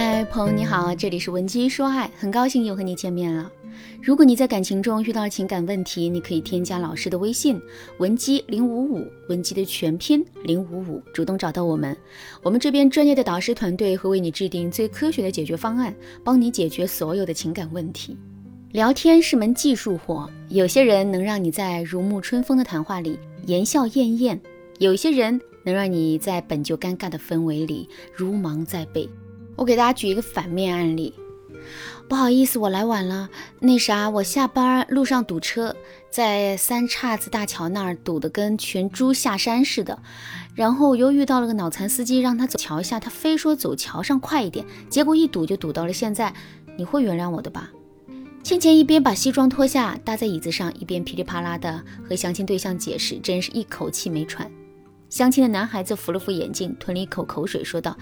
嗨，朋友你好，这里是文姬说爱，很高兴又和你见面了。如果你在感情中遇到了情感问题，你可以添加老师的微信文姬零五五，文姬的全拼零五五，主动找到我们，我们这边专业的导师团队会为你制定最科学的解决方案，帮你解决所有的情感问题。聊天是门技术活，有些人能让你在如沐春风的谈话里言笑晏晏，有些人能让你在本就尴尬的氛围里如芒在背。我给大家举一个反面案例，不好意思，我来晚了。那啥，我下班路上堵车，在三岔子大桥那儿堵得跟全猪下山似的。然后又遇到了个脑残司机，让他走桥下，他非说走桥上快一点，结果一堵就堵到了现在。你会原谅我的吧？倩倩一边把西装脱下搭在椅子上，一边噼里啪啦的和相亲对象解释，真是一口气没喘。相亲的男孩子扶了扶眼镜，吞了一口口水，说道：“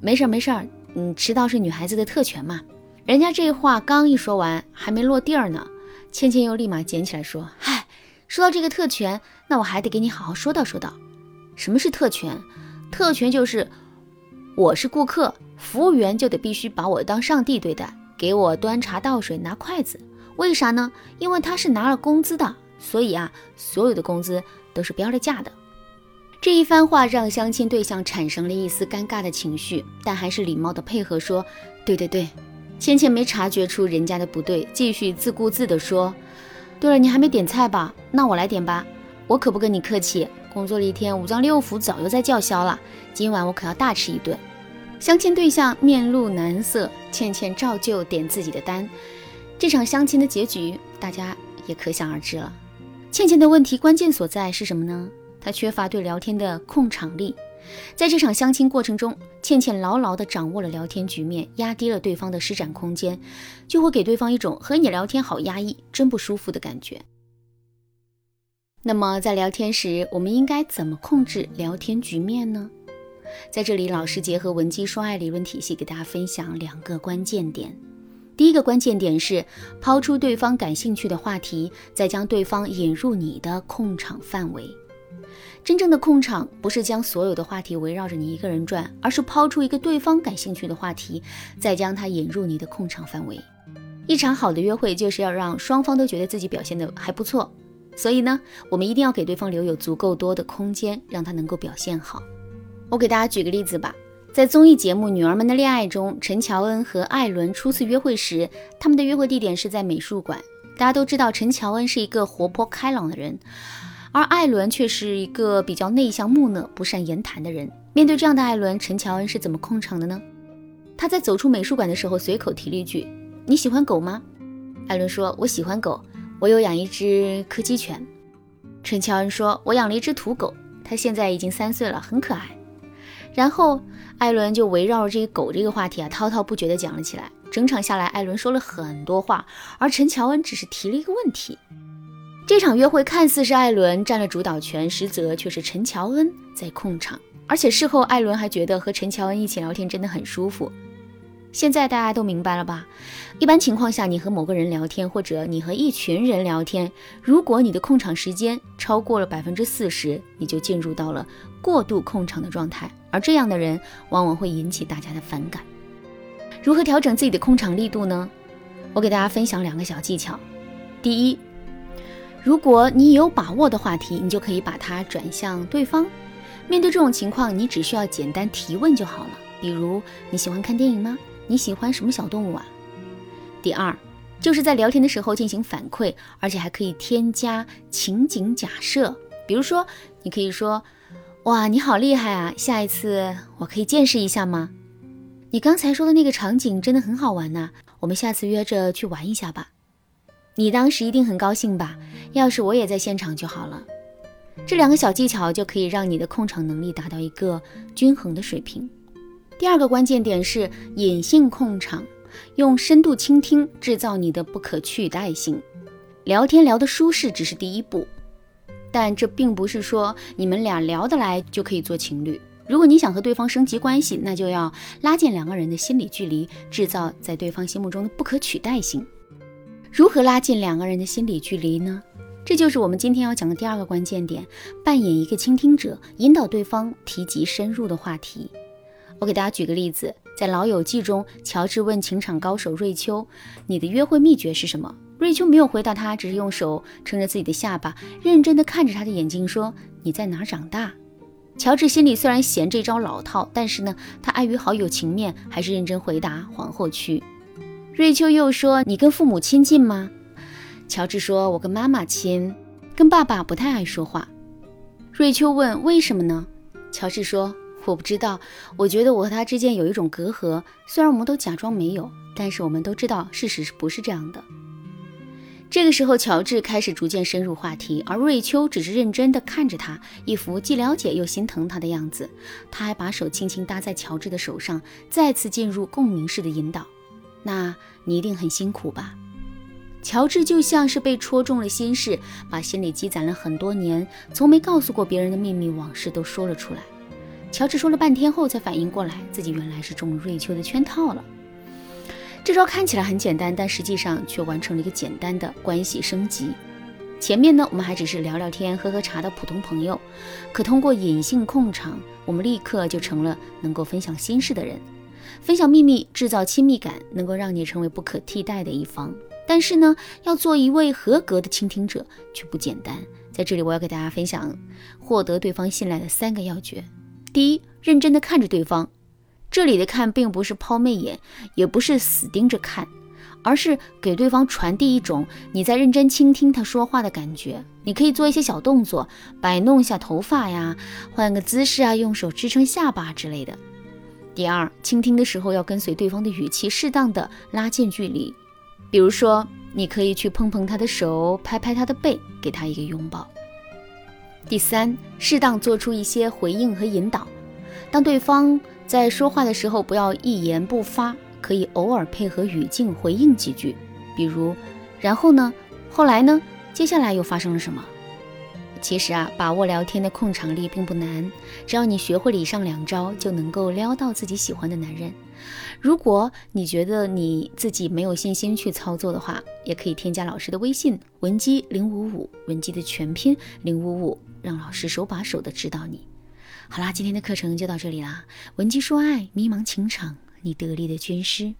没事儿，没事儿。”嗯，迟到是女孩子的特权嘛。人家这话刚一说完，还没落地儿呢，倩倩又立马捡起来说：“嗨，说到这个特权，那我还得给你好好说道说道。什么是特权？特权就是我是顾客，服务员就得必须把我当上帝对待，给我端茶倒水拿筷子。为啥呢？因为他是拿了工资的，所以啊，所有的工资都是标了价的。”这一番话让相亲对象产生了一丝尴尬的情绪，但还是礼貌的配合说：“对对对。”倩倩没察觉出人家的不对，继续自顾自地说：“对了，你还没点菜吧？那我来点吧。我可不跟你客气，工作了一天，五脏六腑早就在叫嚣了。今晚我可要大吃一顿。”相亲对象面露难色，倩倩照旧点自己的单。这场相亲的结局，大家也可想而知了。倩倩的问题关键所在是什么呢？他缺乏对聊天的控场力，在这场相亲过程中，倩倩牢牢地掌握了聊天局面，压低了对方的施展空间，就会给对方一种和你聊天好压抑、真不舒服的感觉。那么在聊天时，我们应该怎么控制聊天局面呢？在这里，老师结合文姬说爱理论体系，给大家分享两个关键点。第一个关键点是抛出对方感兴趣的话题，再将对方引入你的控场范围。真正的控场不是将所有的话题围绕着你一个人转，而是抛出一个对方感兴趣的话题，再将它引入你的控场范围。一场好的约会就是要让双方都觉得自己表现的还不错，所以呢，我们一定要给对方留有足够多的空间，让他能够表现好。我给大家举个例子吧，在综艺节目《女儿们的恋爱》中，陈乔恩和艾伦初次约会时，他们的约会地点是在美术馆。大家都知道，陈乔恩是一个活泼开朗的人。而艾伦却是一个比较内向、木讷、不善言谈的人。面对这样的艾伦，陈乔恩是怎么控场的呢？他在走出美术馆的时候，随口提了一句：“你喜欢狗吗？”艾伦说：“我喜欢狗，我有养一只柯基犬。”陈乔恩说：“我养了一只土狗，它现在已经三岁了，很可爱。”然后艾伦就围绕着这个狗这个话题啊，滔滔不绝地讲了起来。整场下来，艾伦说了很多话，而陈乔恩只是提了一个问题。这场约会看似是艾伦占了主导权，实则却是陈乔恩在控场。而且事后，艾伦还觉得和陈乔恩一起聊天真的很舒服。现在大家都明白了吧？一般情况下，你和某个人聊天，或者你和一群人聊天，如果你的控场时间超过了百分之四十，你就进入到了过度控场的状态。而这样的人往往会引起大家的反感。如何调整自己的控场力度呢？我给大家分享两个小技巧。第一。如果你有把握的话题，你就可以把它转向对方。面对这种情况，你只需要简单提问就好了。比如你喜欢看电影吗？你喜欢什么小动物啊？第二，就是在聊天的时候进行反馈，而且还可以添加情景假设。比如说，你可以说：“哇，你好厉害啊！下一次我可以见识一下吗？你刚才说的那个场景真的很好玩呐，我们下次约着去玩一下吧。”你当时一定很高兴吧？要是我也在现场就好了。这两个小技巧就可以让你的控场能力达到一个均衡的水平。第二个关键点是隐性控场，用深度倾听制造你的不可取代性。聊天聊得舒适只是第一步，但这并不是说你们俩聊得来就可以做情侣。如果你想和对方升级关系，那就要拉近两个人的心理距离，制造在对方心目中的不可取代性。如何拉近两个人的心理距离呢？这就是我们今天要讲的第二个关键点：扮演一个倾听者，引导对方提及深入的话题。我给大家举个例子：在《老友记》中，乔治问情场高手瑞秋：“你的约会秘诀是什么？”瑞秋没有回答他，只是用手撑着自己的下巴，认真地看着他的眼睛说：“你在哪长大？”乔治心里虽然嫌这招老套，但是呢，他碍于好友情面，还是认真回答：“皇后区。”瑞秋又说：“你跟父母亲近吗？”乔治说：“我跟妈妈亲，跟爸爸不太爱说话。”瑞秋问：“为什么呢？”乔治说：“我不知道，我觉得我和他之间有一种隔阂，虽然我们都假装没有，但是我们都知道事实是不是这样的。”这个时候，乔治开始逐渐深入话题，而瑞秋只是认真地看着他，一副既了解又心疼他的样子。他还把手轻轻搭在乔治的手上，再次进入共鸣式的引导。那你一定很辛苦吧？乔治就像是被戳中了心事，把心里积攒了很多年、从没告诉过别人的秘密往事都说了出来。乔治说了半天后，才反应过来，自己原来是中了瑞秋的圈套了。这招看起来很简单，但实际上却完成了一个简单的关系升级。前面呢，我们还只是聊聊天、喝喝茶的普通朋友，可通过隐性控场，我们立刻就成了能够分享心事的人。分享秘密，制造亲密感，能够让你成为不可替代的一方。但是呢，要做一位合格的倾听者却不简单。在这里，我要给大家分享获得对方信赖的三个要诀。第一，认真的看着对方。这里的看，并不是抛媚眼，也不是死盯着看，而是给对方传递一种你在认真倾听他说话的感觉。你可以做一些小动作，摆弄一下头发呀，换个姿势啊，用手支撑下巴之类的。第二，倾听的时候要跟随对方的语气，适当的拉近距离。比如说，你可以去碰碰他的手，拍拍他的背，给他一个拥抱。第三，适当做出一些回应和引导。当对方在说话的时候，不要一言不发，可以偶尔配合语境回应几句。比如，然后呢？后来呢？接下来又发生了什么？其实啊，把握聊天的控场力并不难，只要你学会了以上两招，就能够撩到自己喜欢的男人。如果你觉得你自己没有信心去操作的话，也可以添加老师的微信文姬零五五，文姬的全拼零五五，让老师手把手的指导你。好啦，今天的课程就到这里啦，文姬说爱，迷茫情场，你得力的军师。